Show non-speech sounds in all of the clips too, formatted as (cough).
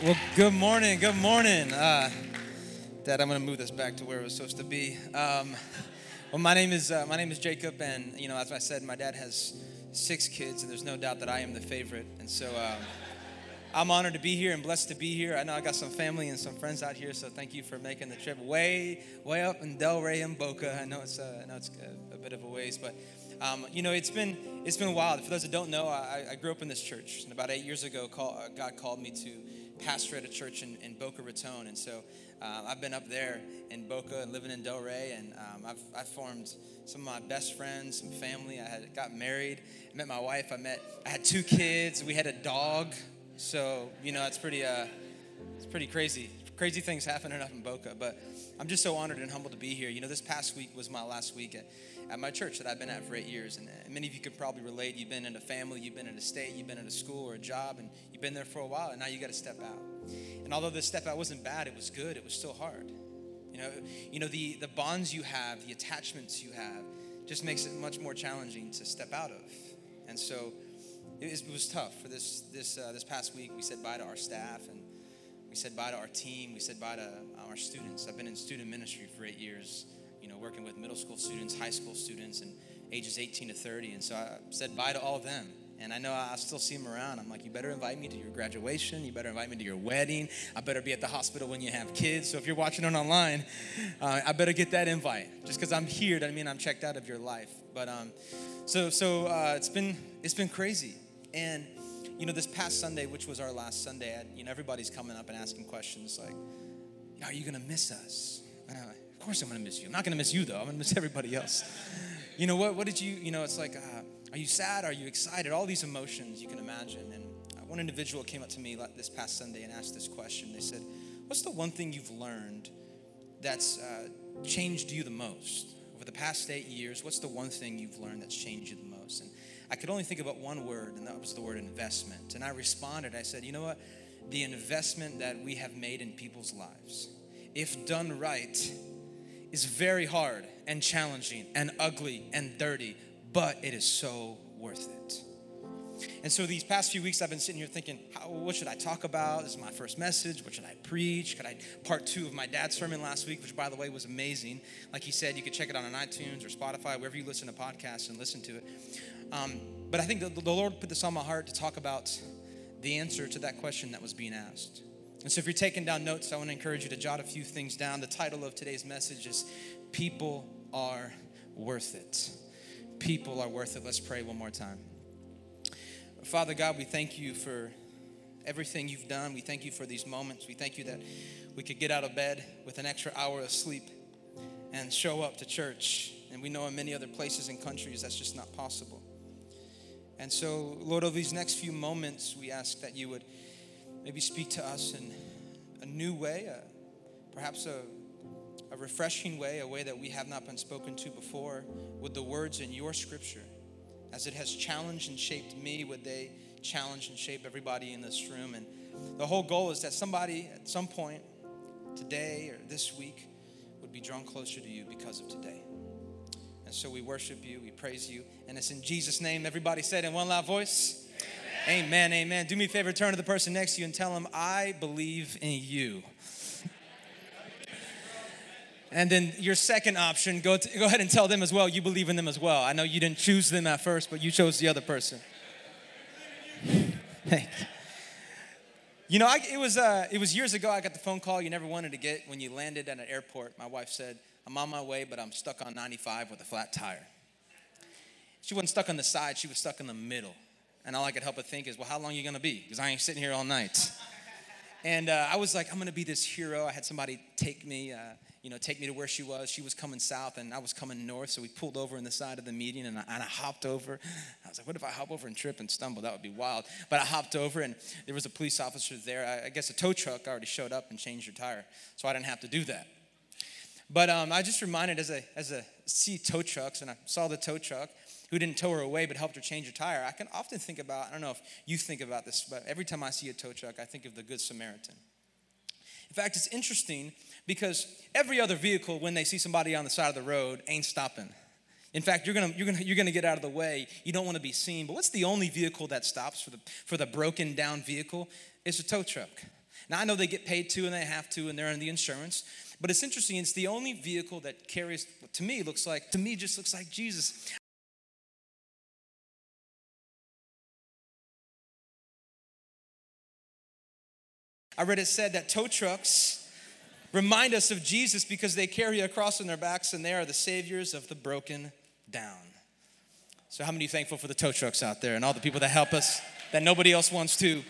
Well, good morning. Good morning. Uh, Dad, I'm going to move this back to where it was supposed to be. Um, well, my name is uh, my name is Jacob, and you know, as I said, my dad has six kids, and there's no doubt that I am the favorite. And so, um, I'm honored to be here and blessed to be here. I know I got some family and some friends out here, so thank you for making the trip way, way up in Delray and Boca. I know it's uh, I know it's a, a bit of a ways, but um, you know, it's been it's been wild. For those that don't know, I, I grew up in this church, and about eight years ago, call, God called me to pastor at a church in, in Boca Raton. And so um, I've been up there in Boca and living in Delray, and um, I've, I've formed some of my best friends, some family. I had got married, I met my wife. I met, I had two kids. We had a dog. So you know, it's pretty, uh, it's pretty crazy. Crazy things happening up in Boca, but I'm just so honored and humbled to be here. You know, this past week was my last week at, at my church that I've been at for eight years. And many of you could probably relate. You've been in a family, you've been in a state, you've been in a school or a job, and you've been there for a while, and now you got to step out. And although this step out wasn't bad, it was good, it was still hard. You know, you know the, the bonds you have, the attachments you have, just makes it much more challenging to step out of. And so it was, it was tough for this, this, uh, this past week. We said bye to our staff and we said bye to our team. We said bye to our students. I've been in student ministry for eight years, you know, working with middle school students, high school students, and ages 18 to 30. And so I said bye to all of them. And I know I still see them around. I'm like, you better invite me to your graduation. You better invite me to your wedding. I better be at the hospital when you have kids. So if you're watching it online, uh, I better get that invite. Just because I'm here doesn't mean I'm checked out of your life. But um, so so uh, it's been it's been crazy. And you know, this past Sunday, which was our last Sunday, I, you know, everybody's coming up and asking questions like, "Are you gonna miss us?" Course, I'm gonna miss you. I'm not gonna miss you though. I'm gonna miss everybody else. You know what? What did you? You know, it's like, uh, are you sad? Are you excited? All these emotions you can imagine. And uh, one individual came up to me this past Sunday and asked this question. They said, "What's the one thing you've learned that's uh, changed you the most over the past eight years? What's the one thing you've learned that's changed you the most?" And I could only think about one word, and that was the word investment. And I responded, I said, you know what? The investment that we have made in people's lives, if done right, is very hard and challenging and ugly and dirty, but it is so worth it. And so these past few weeks, I've been sitting here thinking, how, what should I talk about? This is my first message. What should I preach? Could I part two of my dad's sermon last week, which by the way was amazing. Like he said, you could check it out on iTunes or Spotify, wherever you listen to podcasts, and listen to it. Um, but I think the, the Lord put this on my heart to talk about the answer to that question that was being asked. And so if you're taking down notes, I want to encourage you to jot a few things down. The title of today's message is People Are Worth It. People are worth it. Let's pray one more time. Father God, we thank you for everything you've done. We thank you for these moments. We thank you that we could get out of bed with an extra hour of sleep and show up to church. And we know in many other places and countries that's just not possible. And so, Lord, over these next few moments, we ask that you would maybe speak to us in a new way, perhaps a, a refreshing way, a way that we have not been spoken to before, with the words in your scripture. As it has challenged and shaped me, would they challenge and shape everybody in this room? And the whole goal is that somebody at some point today or this week would be drawn closer to you because of today. And so we worship you, we praise you, and it's in Jesus' name. Everybody said in one loud voice, Amen, amen. Do me a favor, turn to the person next to you and tell them, I believe in you. And then your second option, go, to, go ahead and tell them as well, you believe in them as well. I know you didn't choose them at first, but you chose the other person. Thank you. You know, I, it, was, uh, it was years ago I got the phone call you never wanted to get when you landed at an airport. My wife said, I'm on my way, but I'm stuck on 95 with a flat tire. She wasn't stuck on the side, she was stuck in the middle. And all I could help but think is, well, how long are you gonna be? Because I ain't sitting here all night. (laughs) And uh, I was like, I'm gonna be this hero. I had somebody take me, uh, you know, take me to where she was. She was coming south and I was coming north. So we pulled over in the side of the median and I, and I hopped over. I was like, what if I hop over and trip and stumble? That would be wild. But I hopped over and there was a police officer there. I, I guess a tow truck already showed up and changed your tire. So I didn't have to do that. But um, I just reminded as a, as I see tow trucks and I saw the tow truck who didn't tow her away but helped her change her tire. I can often think about I don't know if you think about this, but every time I see a tow truck, I think of the Good Samaritan. In fact, it's interesting because every other vehicle, when they see somebody on the side of the road, ain't stopping. In fact, you're gonna, you're, gonna, you're gonna get out of the way. You don't wanna be seen. But what's the only vehicle that stops for the, for the broken down vehicle? It's a tow truck. Now, I know they get paid to and they have to, and they're in the insurance, but it's interesting. It's the only vehicle that carries, to me, looks like, to me, just looks like Jesus. I read it said that tow trucks remind us of Jesus because they carry a cross on their backs and they are the saviors of the broken down. So, how many are thankful for the tow trucks out there and all the people that help us that nobody else wants to?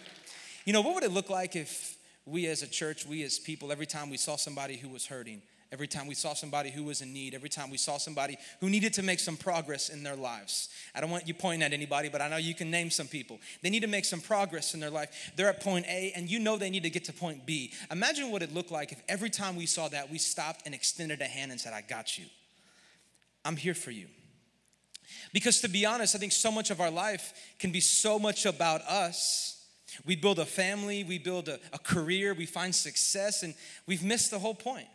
You know, what would it look like if we as a church, we as people, every time we saw somebody who was hurting, every time we saw somebody who was in need, every time we saw somebody who needed to make some progress in their lives. I don't want you pointing at anybody, but I know you can name some people. They need to make some progress in their life. They're at point A, and you know they need to get to point B. Imagine what it looked like if every time we saw that, we stopped and extended a hand and said, I got you. I'm here for you. Because to be honest, I think so much of our life can be so much about us. We build a family, we build a, a career, we find success, and we've missed the whole point.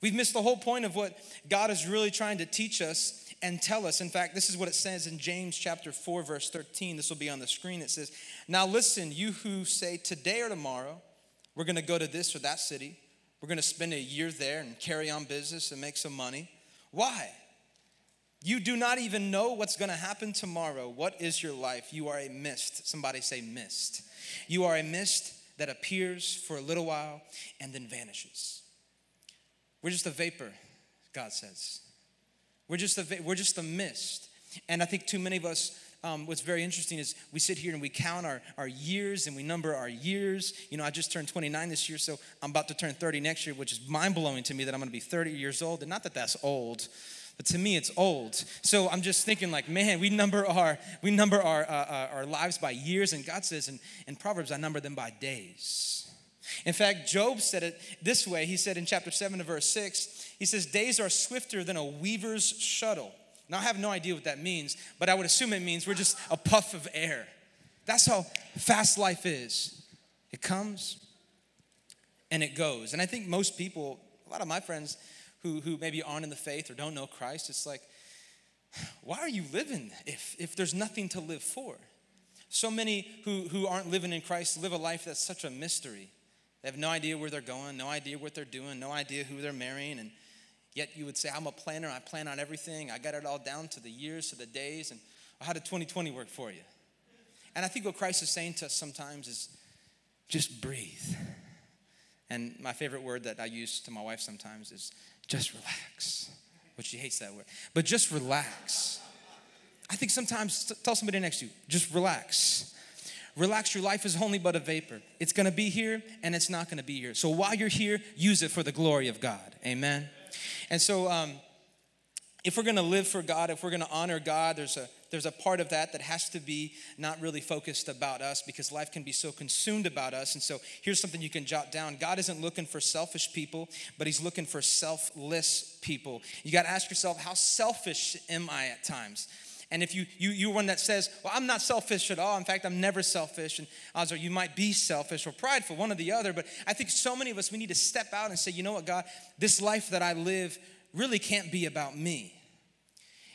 We've missed the whole point of what God is really trying to teach us and tell us. In fact, this is what it says in James chapter 4, verse 13. This will be on the screen. It says, Now listen, you who say today or tomorrow, we're gonna go to this or that city, we're gonna spend a year there and carry on business and make some money. Why? You do not even know what's gonna happen tomorrow. What is your life? You are a mist. Somebody say mist. You are a mist that appears for a little while and then vanishes. We're just a vapor, God says. We're just a, we're just a mist. And I think too many of us, um, what's very interesting is we sit here and we count our, our years and we number our years. You know, I just turned 29 this year, so I'm about to turn 30 next year, which is mind blowing to me that I'm gonna be 30 years old. And not that that's old, but to me it's old so i'm just thinking like man we number our we number our uh, uh our lives by years and god says in, in proverbs i number them by days in fact, Job said it this way. He said in chapter 7 of verse 6, he says, Days are swifter than a weaver's shuttle. Now, I have no idea what that means, but I would assume it means we're just a puff of air. That's how fast life is. It comes and it goes. And I think most people, a lot of my friends who, who maybe aren't in the faith or don't know Christ, it's like, why are you living if, if there's nothing to live for? So many who, who aren't living in Christ live a life that's such a mystery. They have no idea where they're going, no idea what they're doing, no idea who they're marrying. And yet you would say, I'm a planner, I plan on everything. I got it all down to the years, to the days. And how did 2020 work for you? And I think what Christ is saying to us sometimes is just breathe. And my favorite word that I use to my wife sometimes is just relax, but she hates that word. But just relax. I think sometimes, tell somebody next to you, just relax. Relax, your life is only but a vapor. It's gonna be here and it's not gonna be here. So while you're here, use it for the glory of God. Amen. And so, um, if we're gonna live for God, if we're gonna honor God, there's a there's a part of that that has to be not really focused about us because life can be so consumed about us. And so here's something you can jot down God isn't looking for selfish people, but He's looking for selfless people. You got to ask yourself, how selfish am I at times? And if you, you, you're one that says, well, I'm not selfish at all. In fact, I'm never selfish. And odds are you might be selfish or prideful, one or the other. But I think so many of us, we need to step out and say, you know what, God, this life that I live really can't be about me.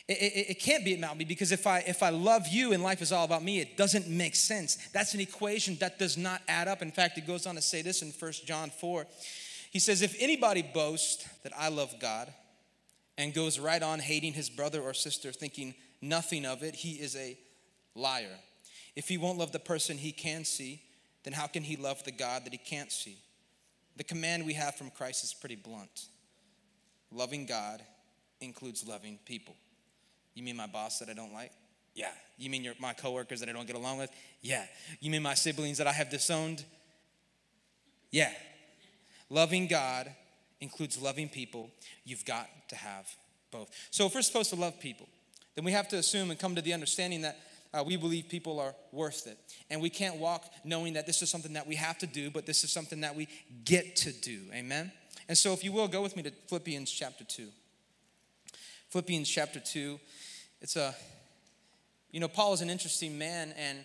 It, it, it, can't be about me because if I if I love you and life is all about me, it doesn't make sense. That's an equation that does not add up. In fact, it goes on to say this in 1 John 4. He says, If anybody boasts that I love God and goes right on hating his brother or sister, thinking nothing of it, he is a liar. If he won't love the person he can see, then how can he love the God that he can't see? The command we have from Christ is pretty blunt. Loving God includes loving people. You mean my boss that I don't like? Yeah. You mean your, my coworkers that I don't get along with? Yeah. You mean my siblings that I have disowned? Yeah. Loving God includes loving people. You've got to have both. So if we're supposed to love people, then we have to assume and come to the understanding that uh, we believe people are worth it. And we can't walk knowing that this is something that we have to do, but this is something that we get to do. Amen? And so, if you will, go with me to Philippians chapter 2. Philippians chapter 2. It's a, you know, Paul is an interesting man and,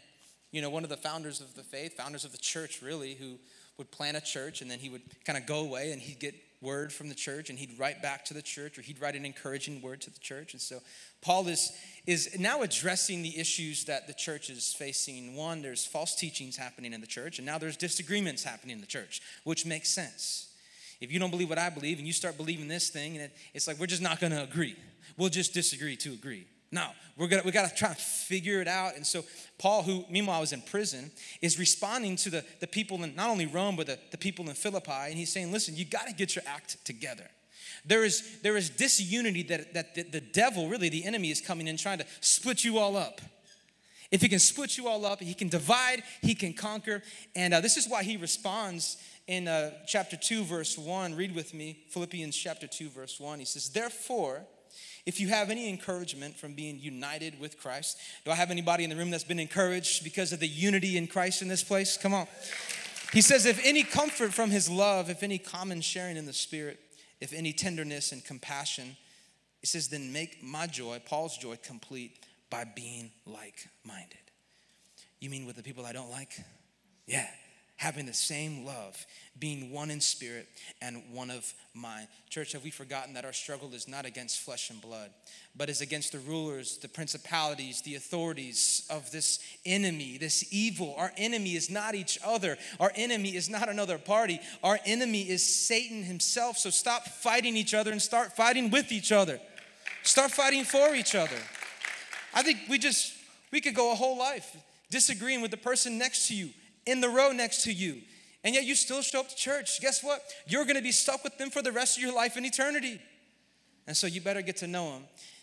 you know, one of the founders of the faith, founders of the church, really, who would plant a church and then he would kind of go away and he'd get word from the church and he'd write back to the church or he'd write an encouraging word to the church. And so Paul is, is now addressing the issues that the church is facing. One, there's false teachings happening in the church, and now there's disagreements happening in the church, which makes sense. If you don't believe what I believe and you start believing this thing, and it, it's like we're just not to agree. We'll just disagree to agree. No, we're gonna we gotta try to figure it out. And so Paul, who meanwhile was in prison, is responding to the, the people in not only Rome, but the, the people in Philippi, and he's saying, listen, you gotta get your act together. There is there is disunity that, that the, the devil, really the enemy, is coming in trying to split you all up. If he can split you all up, he can divide, he can conquer. And uh, this is why he responds in uh, chapter 2, verse 1. Read with me, Philippians chapter 2, verse 1. He says, Therefore, if you have any encouragement from being united with Christ, do I have anybody in the room that's been encouraged because of the unity in Christ in this place? Come on. He says, if any comfort from his love, if any common sharing in the Spirit, if any tenderness and compassion, he says, then make my joy, Paul's joy, complete by being like minded. You mean with the people I don't like? Yeah having the same love, being one in spirit and one of mind. Church, have we forgotten that our struggle is not against flesh and blood, but is against the rulers, the principalities, the authorities of this enemy, this evil? Our enemy is not each other. Our enemy is not another party. Our enemy is Satan himself. So stop fighting each other and start fighting with each other. Start fighting for each other. I think we just, we could go a whole life disagreeing with the person next to you in the row next to you, and yet you still show up to church, guess what? You're gonna be stuck with them for the rest of your life in eternity. And so you better get to know them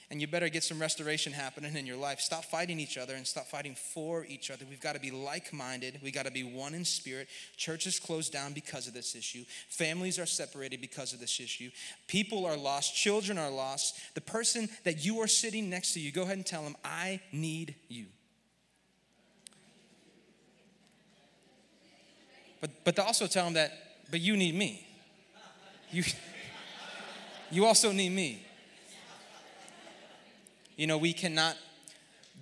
and you better get some restoration happening in your life. Stop fighting each other and stop fighting for each other. We've got to be like minded. We got to be one in spirit. Churches closed down because of this issue. Families are separated because of this issue. People are lost. Children are lost. The person that you are sitting next to you, go ahead and tell them, I need you. But, but to also tell them that, but you need me. You, you also need me. You know, we cannot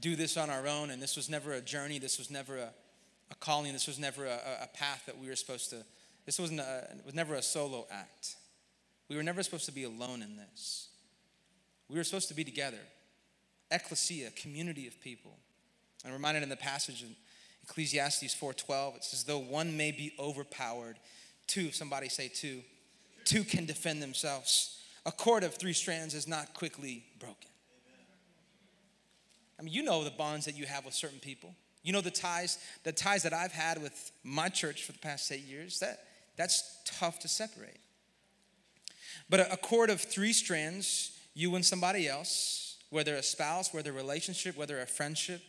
do this on our own, and this was never a journey, this was never a, a calling, this was never a, a path that we were supposed to, this wasn't a, was never a solo act. We were never supposed to be alone in this. We were supposed to be together. Ecclesia, community of people. I'm reminded in the passage Ecclesiastes 4:12 it says though one may be overpowered two somebody say two two can defend themselves. A cord of three strands is not quickly broken. I mean you know the bonds that you have with certain people. You know the ties the ties that I've had with my church for the past 8 years that that's tough to separate. But a, a cord of three strands you and somebody else whether a spouse whether a relationship whether a friendship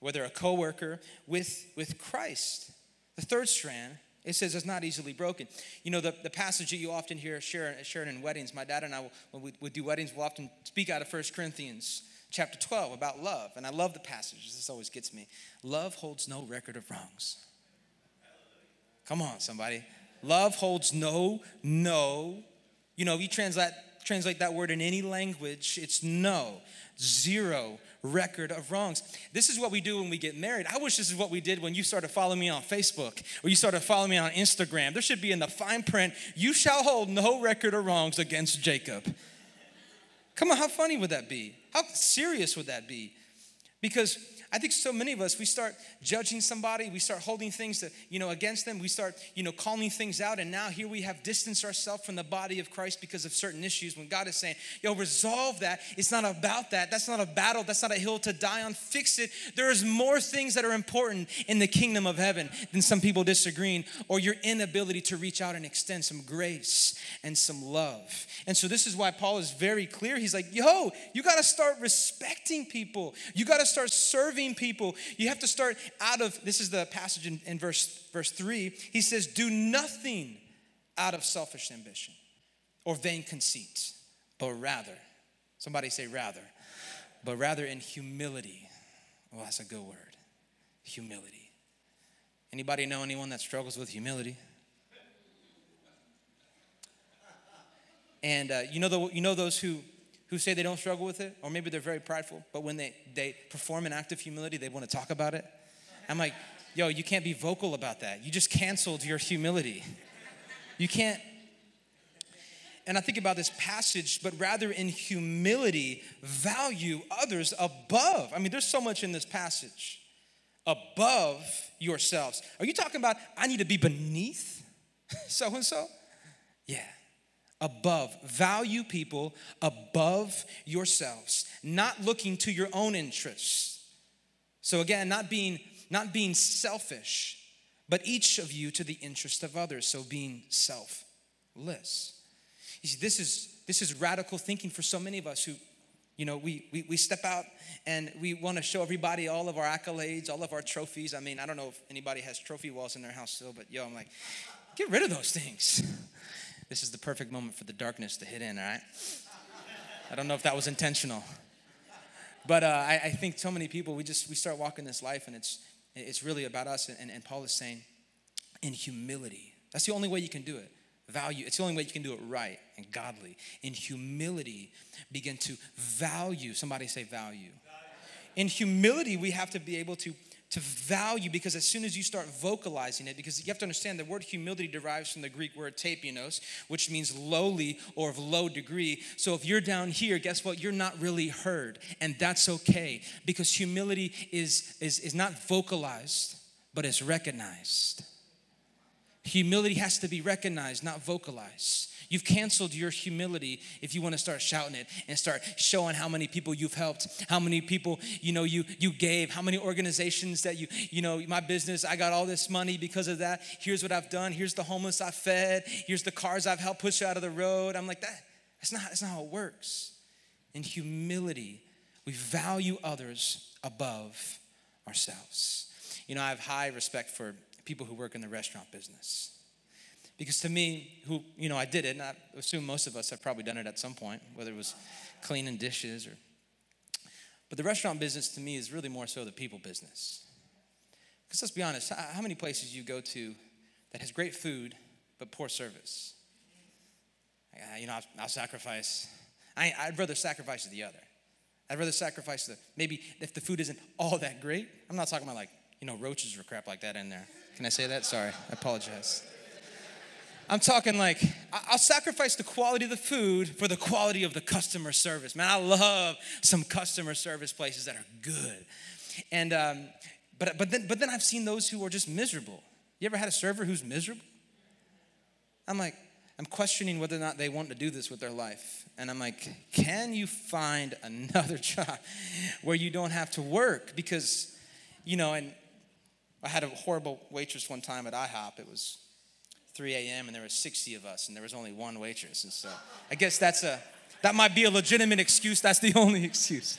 whether a coworker, with, with Christ. The third strand, it says it's not easily broken. You know, the, the passage that you often hear shared, shared in weddings, my dad and I, when we, do weddings, we'll often speak out of 1 Corinthians chapter 12 about love. And I love the passage. This always gets me. Love holds no record of wrongs. Come on, somebody. Love holds no, no. You know, if you translate, translate that word in any language, it's no, zero, record of wrongs. This is what we do when we get married. I wish this is what we did when you started following me on Facebook or you started following me on Instagram. There should be in the fine print, you shall hold no record of wrongs against Jacob. Come on, how funny would that be? How serious would that be? Because I think so many of us, we start judging somebody, we start holding things to, you know, against them, we start, you know, calling things out, and now here we have distanced ourselves from the body of Christ because of certain issues when God is saying, yo, resolve that. It's not about that. That's not a battle. That's not a hill to die on. Fix it. There is more things that are important in the kingdom of heaven than some people disagreeing or your inability to reach out and extend some grace and some love. And so this is why Paul is very clear. He's like, yo, you got to start respecting people. You got to start serving people, you have to start out of this is the passage in, in verse, verse 3. He says, Do nothing out of selfish ambition or vain conceit, but rather, somebody say rather, but rather in humility. Well, that's a good word. Humility. Anybody know anyone that struggles with humility? And uh, you know the, you know those who who say they don't struggle with it, or maybe they're very prideful, but when they, they perform an act of humility, they want to talk about it. I'm like, yo, you can't be vocal about that. You just canceled your humility. You can't. and I think about this passage, but rather in humility, value others above. I mean, there's so much in this passage above yourselves. Are you talking about I need to be beneath so and so? Yeah. Above. Value people above yourselves, not looking to your own interests. So again, not being not being selfish, but each of you to the interest of others, so being selfless. You see, this is this is radical thinking for so many of us who, you know, we we, we step out and we want to show everybody all of our accolades, all of our trophies. I mean, I don't know if anybody has trophy walls in their house still, but yo, I'm like, get rid of those things. This is the perfect moment for the darkness to hit in, all right? I don't know if that was intentional. But uh, I, I, think so many people, we just, we start walking this life and it's, it's really about us. And, and Paul is saying, in humility. That's the only way you can do it. Value, it's the only way you can do it right and godly. In humility, begin to value. Somebody say value. In humility, we have to be able to to value because as soon as you start vocalizing it, because you have to understand the word humility derives from the Greek word tapios, which means lowly or of low degree. So if you're down here, guess what? You're not really heard, and that's okay because humility is, is, is not vocalized, but it's recognized. Humility has to be recognized, not vocalized. You've canceled your humility if you want to start shouting it and start showing how many people you've helped, how many people you know you you gave, how many organizations that you you know my business. I got all this money because of that. Here's what I've done. Here's the homeless I fed. Here's the cars I've helped push out of the road. I'm like that. That's not that's not how it works. In humility, we value others above ourselves. You know, I have high respect for people who work in the restaurant business. Because to me, who, you know, I did it, and I assume most of us have probably done it at some point, whether it was cleaning dishes or. But the restaurant business to me is really more so the people business. Because let's be honest, how many places you go to that has great food but poor service? you know, I'll, I'll sacrifice. I, I'd rather sacrifice the other. I'd rather sacrifice the maybe if the food isn't all that great. I'm not talking about like you know roaches or crap like that in there. Can I say that? Sorry, I apologize. I'm talking like, I'll sacrifice the quality of the food for the quality of the customer service. Man, I love some customer service places that are good. And, um, but, but, then, but then I've seen those who are just miserable. You ever had a server who's miserable? I'm like, I'm questioning whether or not they want to do this with their life. And I'm like, can you find another (laughs) job where you don't have to work? Because, you know, and I had a horrible waitress one time at IHOP. It was 3 a.m. and there were 60 of us and there was only one waitress. And so I guess that's a, that might be a legitimate excuse. That's the (laughs) only excuse.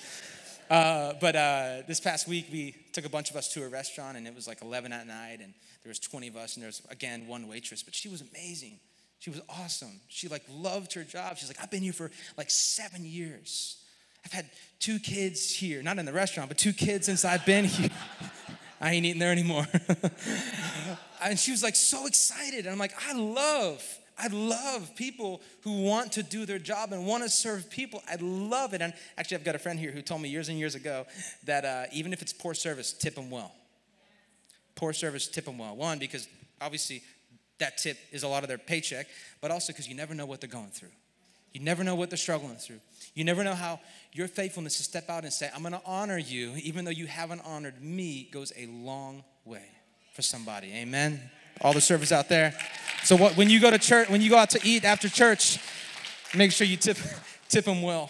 Uh, but uh, this past week, we took a bunch of us to a restaurant and it was like 11 at night and there was 20 of us and there was, again, one waitress. But she was amazing. She was awesome. She like loved her job. She's like, I've been here for like seven years. I've had two kids here, not in the restaurant, but two kids since I've been here. (laughs) I ain't eating there anymore. (laughs) and she was like so excited. And I'm like, I love, I love people who want to do their job and want to serve people. I love it. And actually, I've got a friend here who told me years and years ago that uh, even if it's poor service, tip them well. Poor service, tip them well. One, because obviously that tip is a lot of their paycheck, but also because you never know what they're going through. You never know what they're struggling through. You never know how your faithfulness to step out and say, I'm going to honor you, even though you haven't honored me, goes a long way for somebody. Amen. All the servers out there. So what, when you go to church, when you go out to eat after church, make sure you tip, (laughs) tip them well.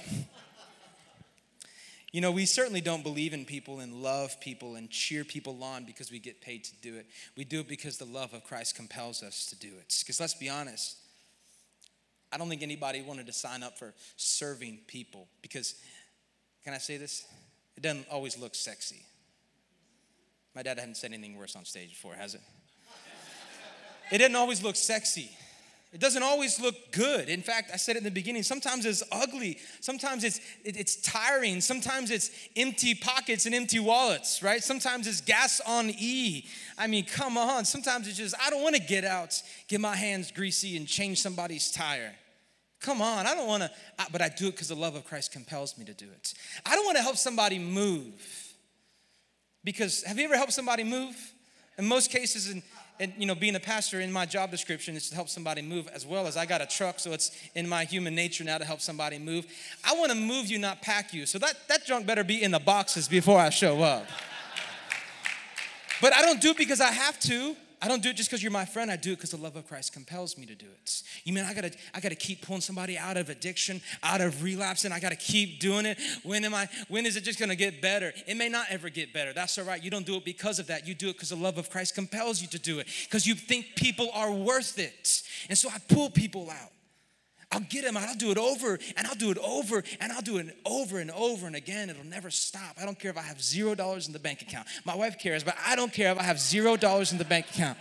You know, we certainly don't believe in people and love people and cheer people on because we get paid to do it. We do it because the love of Christ compels us to do it. Because let's be honest, I don't think anybody wanted to sign up for serving people because, can I say this? It doesn't always look sexy. My dad hadn't said anything worse on stage before, has it? It didn't always look sexy. It doesn't always look good. In fact, I said it in the beginning. Sometimes it's ugly. Sometimes it's it, it's tiring. Sometimes it's empty pockets and empty wallets, right? Sometimes it's gas on E. I mean, come on. Sometimes it's just I don't want to get out, get my hands greasy, and change somebody's tire. Come on, I don't want to, but I do it because the love of Christ compels me to do it. I don't want to help somebody move because have you ever helped somebody move? In most cases, in, and you know, being a pastor in my job description is to help somebody move as well as I got a truck, so it's in my human nature now to help somebody move. I want to move you, not pack you. So that, that junk better be in the boxes before I show up. But I don't do it because I have to. I don't do it just because you're my friend. I do it because the love of Christ compels me to do it. You mean I gotta, I gotta keep pulling somebody out of addiction, out of relapse, and I gotta keep doing it. When am I? When is it just gonna get better? It may not ever get better. That's all right. You don't do it because of that. You do it because the love of Christ compels you to do it. Because you think people are worth it, and so I pull people out. I'll get him. I'll do it over and I'll do it over and I'll do it over and over and again. It'll never stop. I don't care if I have zero dollars in the bank account. My wife cares, but I don't care if I have zero dollars in the bank account.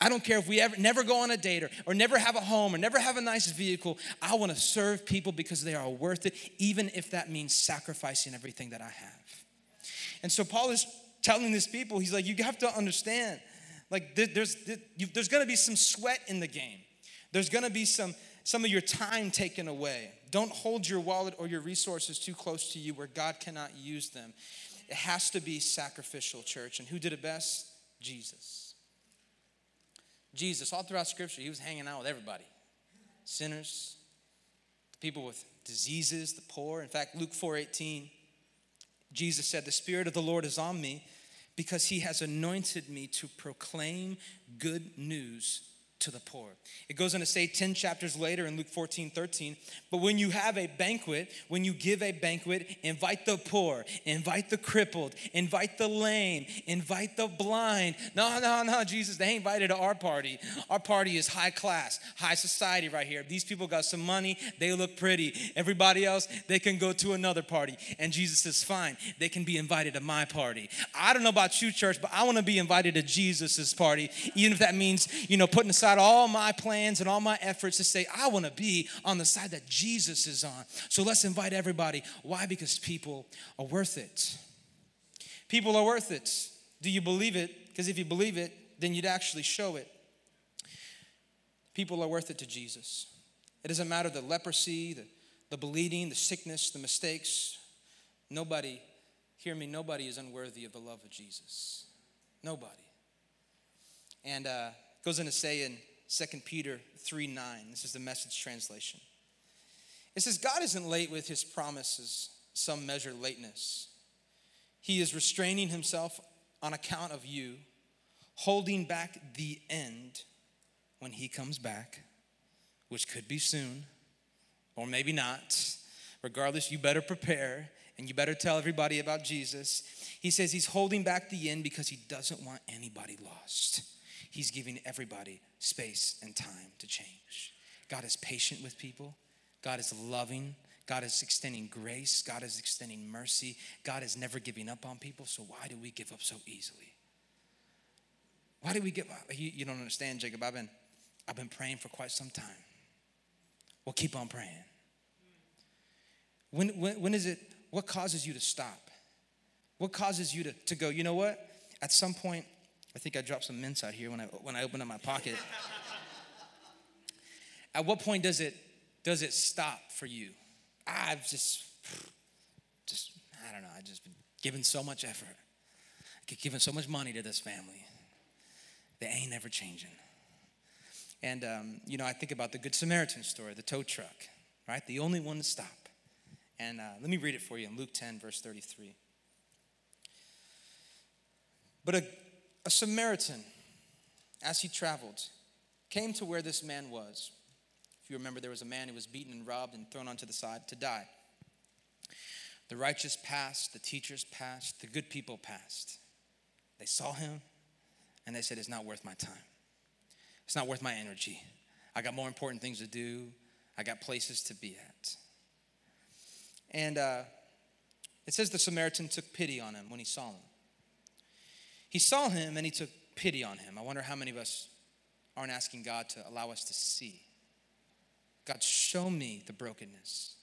I don't care if we ever never go on a date or, or never have a home or never have a nice vehicle. I want to serve people because they are worth it, even if that means sacrificing everything that I have. And so Paul is telling these people, he's like, you have to understand, like there's there's going to be some sweat in the game. There's gonna be some, some of your time taken away. Don't hold your wallet or your resources too close to you where God cannot use them. It has to be sacrificial, church. And who did it best? Jesus. Jesus, all throughout Scripture, he was hanging out with everybody sinners, people with diseases, the poor. In fact, Luke 4 18, Jesus said, The Spirit of the Lord is on me because he has anointed me to proclaim good news to the poor. It goes on to say 10 chapters later in Luke 14, 13, but when you have a banquet, when you give a banquet, invite the poor, invite the crippled, invite the lame, invite the blind. No, no, no, Jesus, they ain't invited to our party. Our party is high class, high society right here. These people got some money, they look pretty. Everybody else, they can go to another party. And Jesus says, fine, they can be invited to my party. I don't know about you, church, but I want to be invited to Jesus's party, even if that means, you know, putting aside aside all my plans and all my efforts to say, I want to be on the side that Jesus is on. So let's invite everybody. Why? Because people are worth it. People are worth it. Do you believe it? Because if you believe it, then you'd actually show it. People are worth it to Jesus. It doesn't matter the leprosy, the, the bleeding, the sickness, the mistakes. Nobody, hear me, nobody is unworthy of the love of Jesus. Nobody. And uh, goes on to say in 2 Peter 3 9, this is the message translation. It says, God isn't late with his promises, some measure lateness. He is restraining himself on account of you, holding back the end when he comes back, which could be soon or maybe not. Regardless, you better prepare and you better tell everybody about Jesus. He says he's holding back the end because he doesn't want anybody lost. He's giving everybody space and time to change. God is patient with people, God is loving. God is extending grace. God is extending mercy. God is never giving up on people. So, why do we give up so easily? Why do we give up? You, you don't understand, Jacob. I've been, I've been praying for quite some time. Well, keep on praying. When, when, when is it, what causes you to stop? What causes you to, to go, you know what? At some point, I think I dropped some mints out here when I when I opened up my pocket. At what point does it does it stop for you? I've just just I don't know. I've just been giving so much effort, I keep giving so much money to this family. They ain't ever changing. And um, you know, I think about the Good Samaritan story, the tow truck, right? The only one to stop. And uh, let me read it for you in Luke 10, verse 33. But a a Samaritan, as he traveled, came to where this man was. If you remember, there was a man who was beaten and robbed and thrown onto the side to die. The righteous passed, the teachers passed, the good people passed. They saw him and they said, It's not worth my time. It's not worth my energy. I got more important things to do, I got places to be at. And uh, it says the Samaritan took pity on him when he saw him. He saw him and he took pity on him. I wonder how many of us aren't asking God to allow us to see. God, show me the brokenness.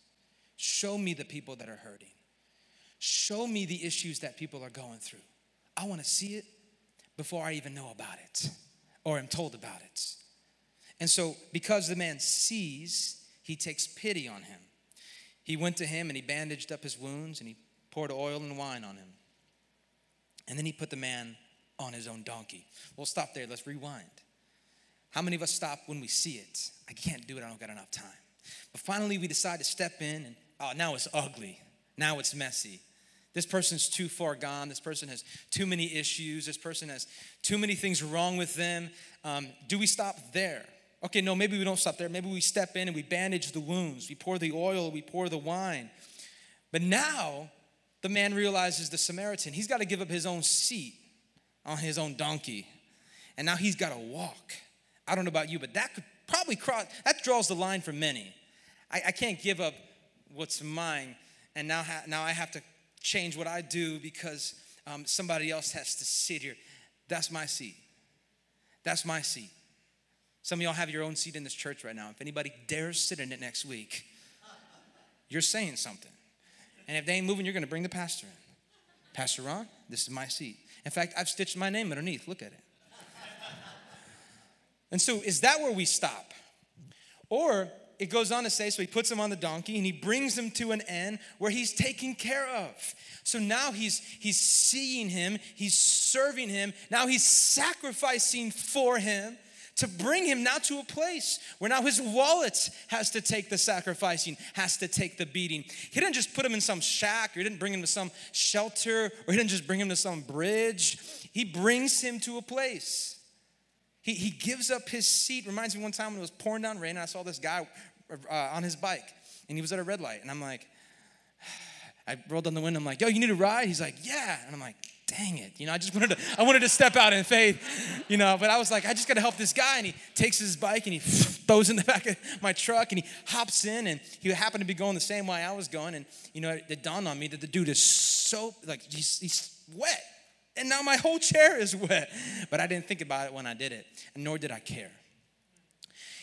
Show me the people that are hurting. Show me the issues that people are going through. I want to see it before I even know about it or am told about it. And so, because the man sees, he takes pity on him. He went to him and he bandaged up his wounds and he poured oil and wine on him. And then he put the man on his own donkey. We'll stop there. Let's rewind. How many of us stop when we see it? I can't do it. I don't got enough time. But finally, we decide to step in, and oh, now it's ugly. Now it's messy. This person's too far gone. This person has too many issues. This person has too many things wrong with them. Um, do we stop there? Okay, no, maybe we don't stop there. Maybe we step in and we bandage the wounds. We pour the oil, we pour the wine. But now the man realizes the Samaritan, he's got to give up his own seat on his own donkey. And now he's got to walk. I don't know about you, but that could probably cross, that draws the line for many. I, I can't give up what's mine, and now, ha, now I have to change what I do because um, somebody else has to sit here. That's my seat. That's my seat. Some of y'all have your own seat in this church right now. If anybody dares sit in it next week, you're saying something. And if they ain't moving, you're going to bring the pastor in. Pastor Ron, this is my seat. In fact, I've stitched my name underneath. Look at it. and so, is that where we stop? Or it goes on to say, so he puts him on the donkey and he brings him to an end where he's taken care of. So now he's he's seeing him, he's serving him, now he's sacrificing for him to bring him now to a place where now his wallet has to take the sacrificing, has to take the beating. He didn't just put him in some shack, or he didn't bring him to some shelter, or he didn't just bring him to some bridge. He brings him to a place. He, he gives up his seat. Reminds me one time when it was pouring down rain, and I saw this guy uh, on his bike, and he was at a red light, and I'm like, I rolled down the window. I'm like, "Yo, you need a ride?" He's like, "Yeah," and I'm like, dang it. You know, I just (laughs) wanted to, I wanted to step out in faith, you know, but I was like, I just got to help this guy. And he takes his bike and he (laughs) throws in the back of my truck and he hops in and he happened to be going the same way I was going. And, you know, it, it dawned on me that the dude is so, like, he's, he's wet. And now my whole chair is wet. But I didn't think about it when I did it, and nor did I care.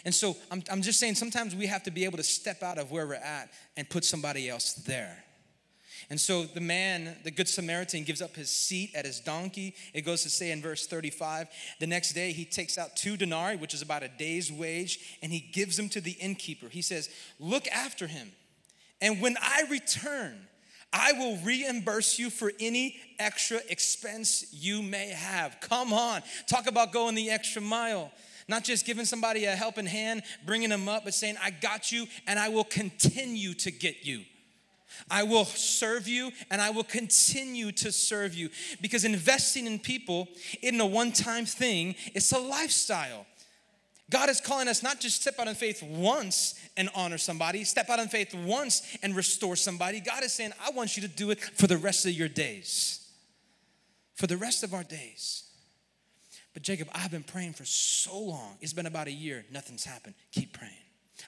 And so I'm, I'm just saying sometimes we have to be able to step out of where we're at and put somebody else there. And so the man, the Good Samaritan, gives up his seat at his donkey. It goes to say in verse 35 the next day he takes out two denarii, which is about a day's wage, and he gives them to the innkeeper. He says, Look after him, and when I return, I will reimburse you for any extra expense you may have. Come on, talk about going the extra mile. Not just giving somebody a helping hand, bringing them up, but saying, I got you and I will continue to get you. I will serve you and I will continue to serve you because investing in people isn't a one time thing, it's a lifestyle. God is calling us not just step out in faith once and honor somebody, step out in faith once and restore somebody. God is saying, I want you to do it for the rest of your days. For the rest of our days. But Jacob, I've been praying for so long. It's been about a year, nothing's happened. Keep praying.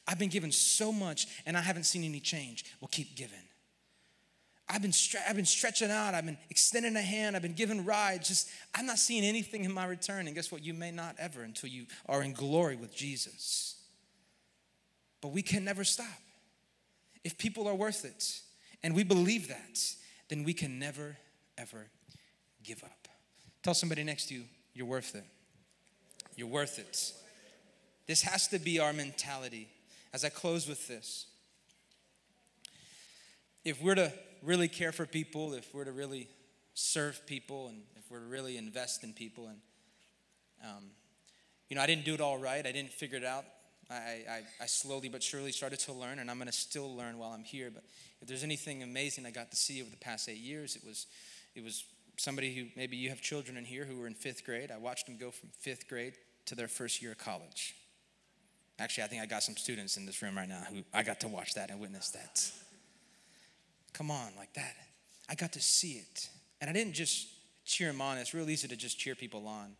I've been given so much and I haven't seen any change. Well, keep giving. I've been, stre- I've been stretching out. I've been extending a hand. I've been giving rides. Just, I'm not seeing anything in my return. And guess what? You may not ever until you are in glory with Jesus. But we can never stop. If people are worth it and we believe that, then we can never, ever give up. Tell somebody next to you, you're worth it. You're worth it. This has to be our mentality. As I close with this, if we're to really care for people, if we're to really serve people, and if we're to really invest in people, and um, you know, I didn't do it all right. I didn't figure it out. I, I, I slowly but surely started to learn, and I'm going to still learn while I'm here. But if there's anything amazing I got to see over the past eight years, it was, it was somebody who maybe you have children in here who were in fifth grade. I watched them go from fifth grade to their first year of college. Actually, I think I got some students in this room right now who I got to watch that and witness that. Come on, like that. I got to see it. And I didn't just cheer him on. It's real easy to just cheer people on.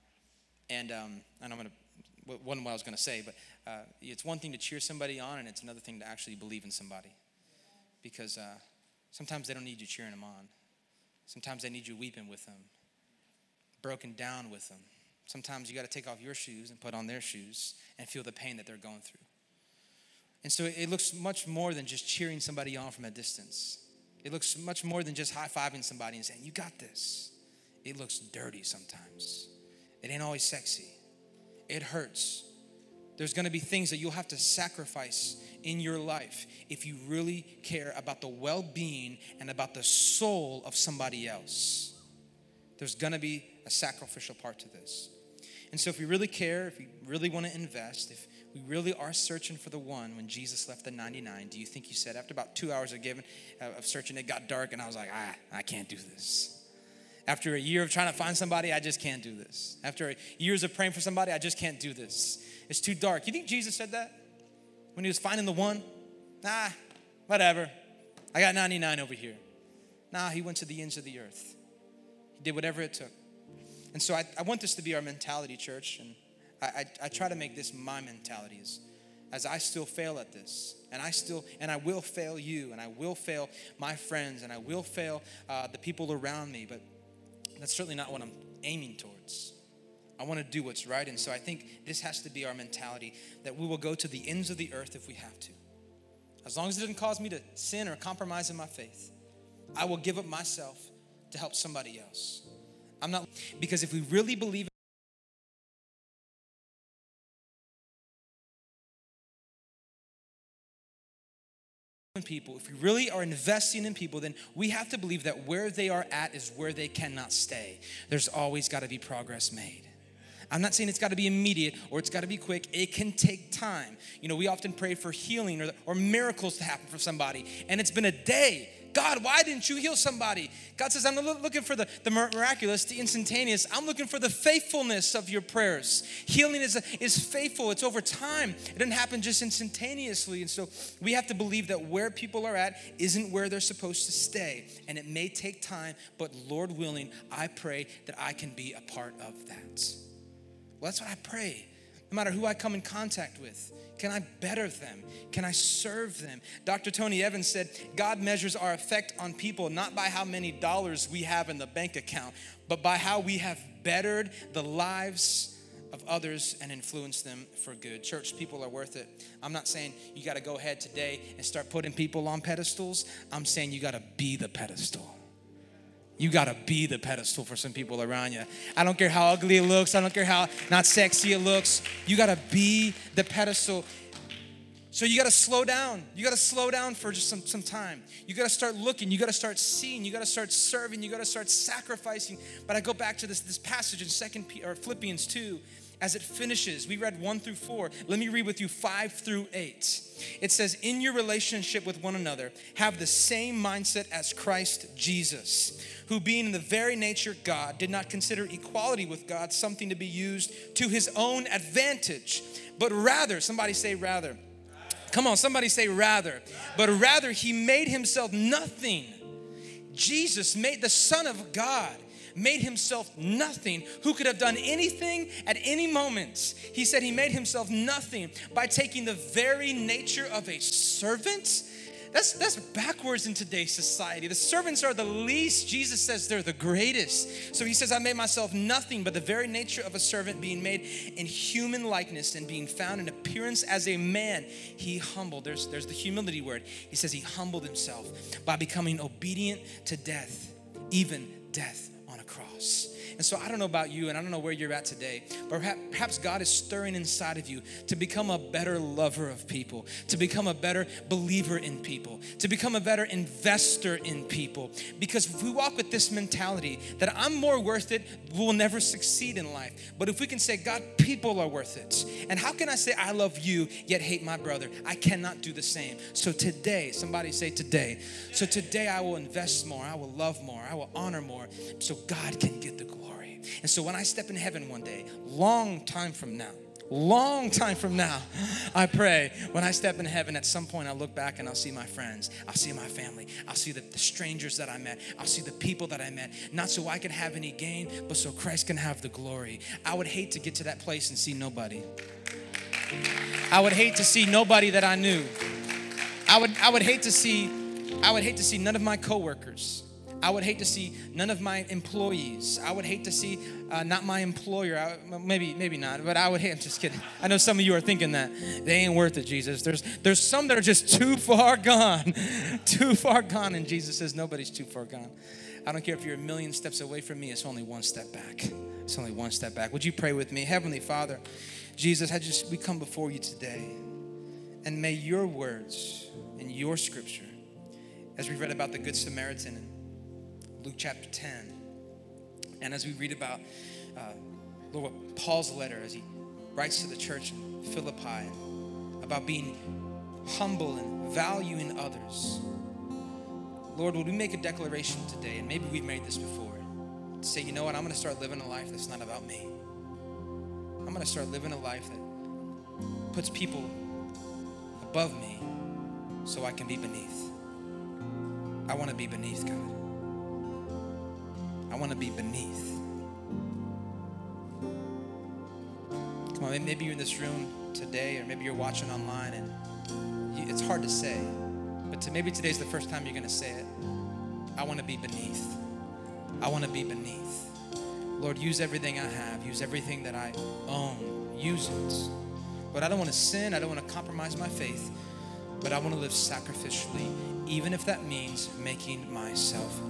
And, um, and I'm going to, one what I was going to say, but uh, it's one thing to cheer somebody on, and it's another thing to actually believe in somebody. Because uh, sometimes they don't need you cheering them on. Sometimes they need you weeping with them, broken down with them. Sometimes you got to take off your shoes and put on their shoes and feel the pain that they're going through. And so it looks much more than just cheering somebody on from a distance. It looks much more than just high fiving somebody and saying, You got this. It looks dirty sometimes. It ain't always sexy. It hurts. There's gonna be things that you'll have to sacrifice in your life if you really care about the well being and about the soul of somebody else. There's gonna be a sacrificial part to this. And so, if we really care, if we really want to invest, if we really are searching for the one when Jesus left the 99, do you think he said, after about two hours of giving, uh, of searching, it got dark, and I was like, ah, I can't do this. After a year of trying to find somebody, I just can't do this. After years of praying for somebody, I just can't do this. It's too dark. You think Jesus said that when he was finding the one? Nah, whatever. I got 99 over here. Nah, he went to the ends of the earth. He did whatever it took. And so I, I want this to be our mentality, church. And I, I, try to make this my mentality as, as I still fail at this. And I still, and I will fail you, and I will fail my friends, and I will fail uh, the people around me. But that's certainly not what I'm aiming towards. I want to do what's right. And so I think this has to be our mentality that we will go to the ends of the earth if we have to. As long as it doesn't cause me to sin or compromise in my faith, I will give up myself to help somebody else. I'm not, because if we really believe people, if we really are investing in people, then we have to believe that where they are at is where they cannot stay. There's always got to be progress made. I'm not saying it's got to be immediate or it's got to be quick. It can take time. You know, we often pray for healing or, or miracles to happen for somebody, and it's been a day God, why didn't you heal somebody? God says, I'm not looking for the, the miraculous, the instantaneous. I'm looking for the faithfulness of your prayers. Healing is, is faithful, it's over time. It doesn't happen just instantaneously. And so we have to believe that where people are at isn't where they're supposed to stay. And it may take time, but Lord willing, I pray that I can be a part of that. Well, that's what I pray, no matter who I come in contact with. Can I better them? Can I serve them? Dr. Tony Evans said, God measures our effect on people not by how many dollars we have in the bank account, but by how we have bettered the lives of others and influenced them for good. Church, people are worth it. I'm not saying you got to go ahead today and start putting people on pedestals. I'm saying you got to be the pedestal. You gotta be the pedestal for some people around you. I don't care how ugly it looks, I don't care how not sexy it looks. You gotta be the pedestal. So you gotta slow down. You gotta slow down for just some, some time. You gotta start looking, you gotta start seeing, you gotta start serving, you gotta start sacrificing. But I go back to this, this passage in Second or Philippians 2 as it finishes. We read one through four. Let me read with you five through eight. It says, In your relationship with one another, have the same mindset as Christ Jesus, who, being in the very nature God, did not consider equality with God something to be used to his own advantage, but rather, somebody say, rather. Come on, somebody say, rather. But rather, he made himself nothing. Jesus made the Son of God made himself nothing, who could have done anything at any moment. He said he made himself nothing by taking the very nature of a servant. That's, that's backwards in today's society. The servants are the least. Jesus says they're the greatest. So he says, I made myself nothing but the very nature of a servant, being made in human likeness and being found in appearance as a man. He humbled. There's, there's the humility word. He says he humbled himself by becoming obedient to death, even death on a cross. And so I don't know about you, and I don't know where you're at today, but perhaps God is stirring inside of you to become a better lover of people, to become a better believer in people, to become a better investor in people. Because if we walk with this mentality that I'm more worth it, we'll never succeed in life. But if we can say, God, people are worth it. And how can I say I love you yet hate my brother? I cannot do the same. So today, somebody say today. So today I will invest more, I will love more, I will honor more, so God can get the glory. And so when I step in heaven one day, long time from now, long time from now, I pray when I step in heaven, at some point I'll look back and I'll see my friends, I'll see my family, I'll see the, the, strangers that I met, I'll see the people that I met, not so I can have any gain, but so Christ can have the glory. I would hate to get to that place and see nobody. I would hate to see nobody that I knew. I would, I would hate to see, I would hate to see none of my coworkers. I would hate to see none of my employees. I would hate to see uh, not my employer. I, maybe, maybe not, but I would hate. (laughs) I'm just kidding. I know some of you are thinking that they ain't worth it, Jesus. There's there's some that are just too far gone, (laughs) too far gone, and Jesus says nobody's too far gone. I don't care if you're a million steps away from me. It's only one step back. It's only one step back. Would you pray with me, Heavenly Father? Jesus, I just we come before you today, and may your words and your scripture, as we read about the Good Samaritan Luke chapter 10. And as we read about uh, Lord, Paul's letter, as he writes to the church in Philippi about being humble and valuing others, Lord, would we make a declaration today, and maybe we've made this before, to say, you know what, I'm going to start living a life that's not about me. I'm going to start living a life that puts people above me so I can be beneath. I want to be beneath, God. I want to be beneath. Come on, maybe you're in this room today, or maybe you're watching online, and you, it's hard to say, but to, maybe today's the first time you're going to say it. I want to be beneath. I want to be beneath. Lord, use everything I have, use everything that I own, use it. But I don't want to sin, I don't want to compromise my faith, but I want to live sacrificially, even if that means making myself.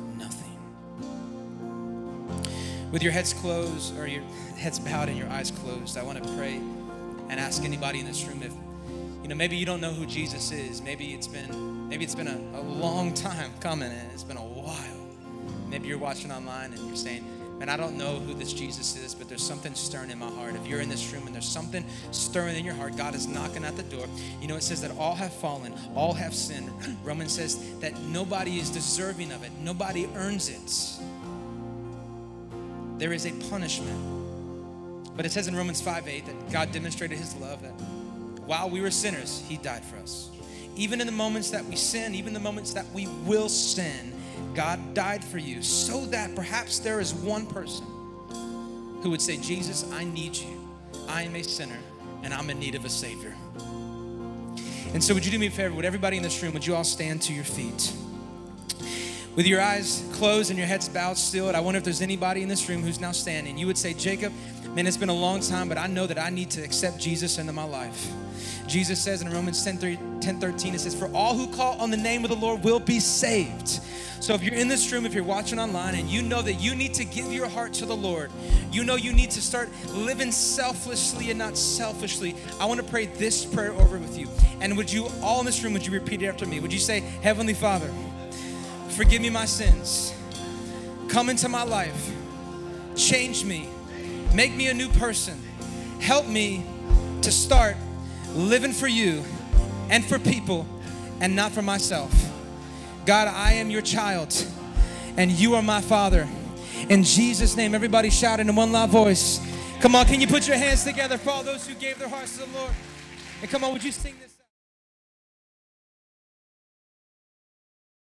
With your heads closed or your heads bowed and your eyes closed, I want to pray and ask anybody in this room if you know maybe you don't know who Jesus is. Maybe it's been maybe it's been a, a long time coming and it's been a while. Maybe you're watching online and you're saying, Man, I don't know who this Jesus is, but there's something stirring in my heart. If you're in this room and there's something stirring in your heart, God is knocking at the door. You know, it says that all have fallen, all have sinned. (clears throat) Romans says that nobody is deserving of it, nobody earns it there is a punishment. But it says in Romans 5 8 that God demonstrated his love that while we were sinners, he died for us. Even in the moments that we sin, even the moments that we will sin, God died for you so that perhaps there is one person who would say, Jesus, I need you. I am a sinner and I'm in need of a Savior. And so, would you do me a favor? Would everybody in this room, would you all stand to your feet? With your eyes closed and your heads bowed still, I wonder if there's anybody in this room who's now standing. You would say, Jacob, man, it's been a long time, but I know that I need to accept Jesus into my life. Jesus says in Romans 10, 10 13, it says, For all who call on the name of the Lord will be saved. So if you're in this room, if you're watching online, and you know that you need to give your heart to the Lord, you know you need to start living selflessly and not selfishly, I want to pray this prayer over with you. And would you, all in this room, would you repeat it after me? Would you say, Heavenly Father, Forgive me my sins. Come into my life. Change me. Make me a new person. Help me to start living for you and for people and not for myself. God, I am your child and you are my father. In Jesus' name, everybody shout in one loud voice. Come on, can you put your hands together for all those who gave their hearts to the Lord? And come on, would you sing this?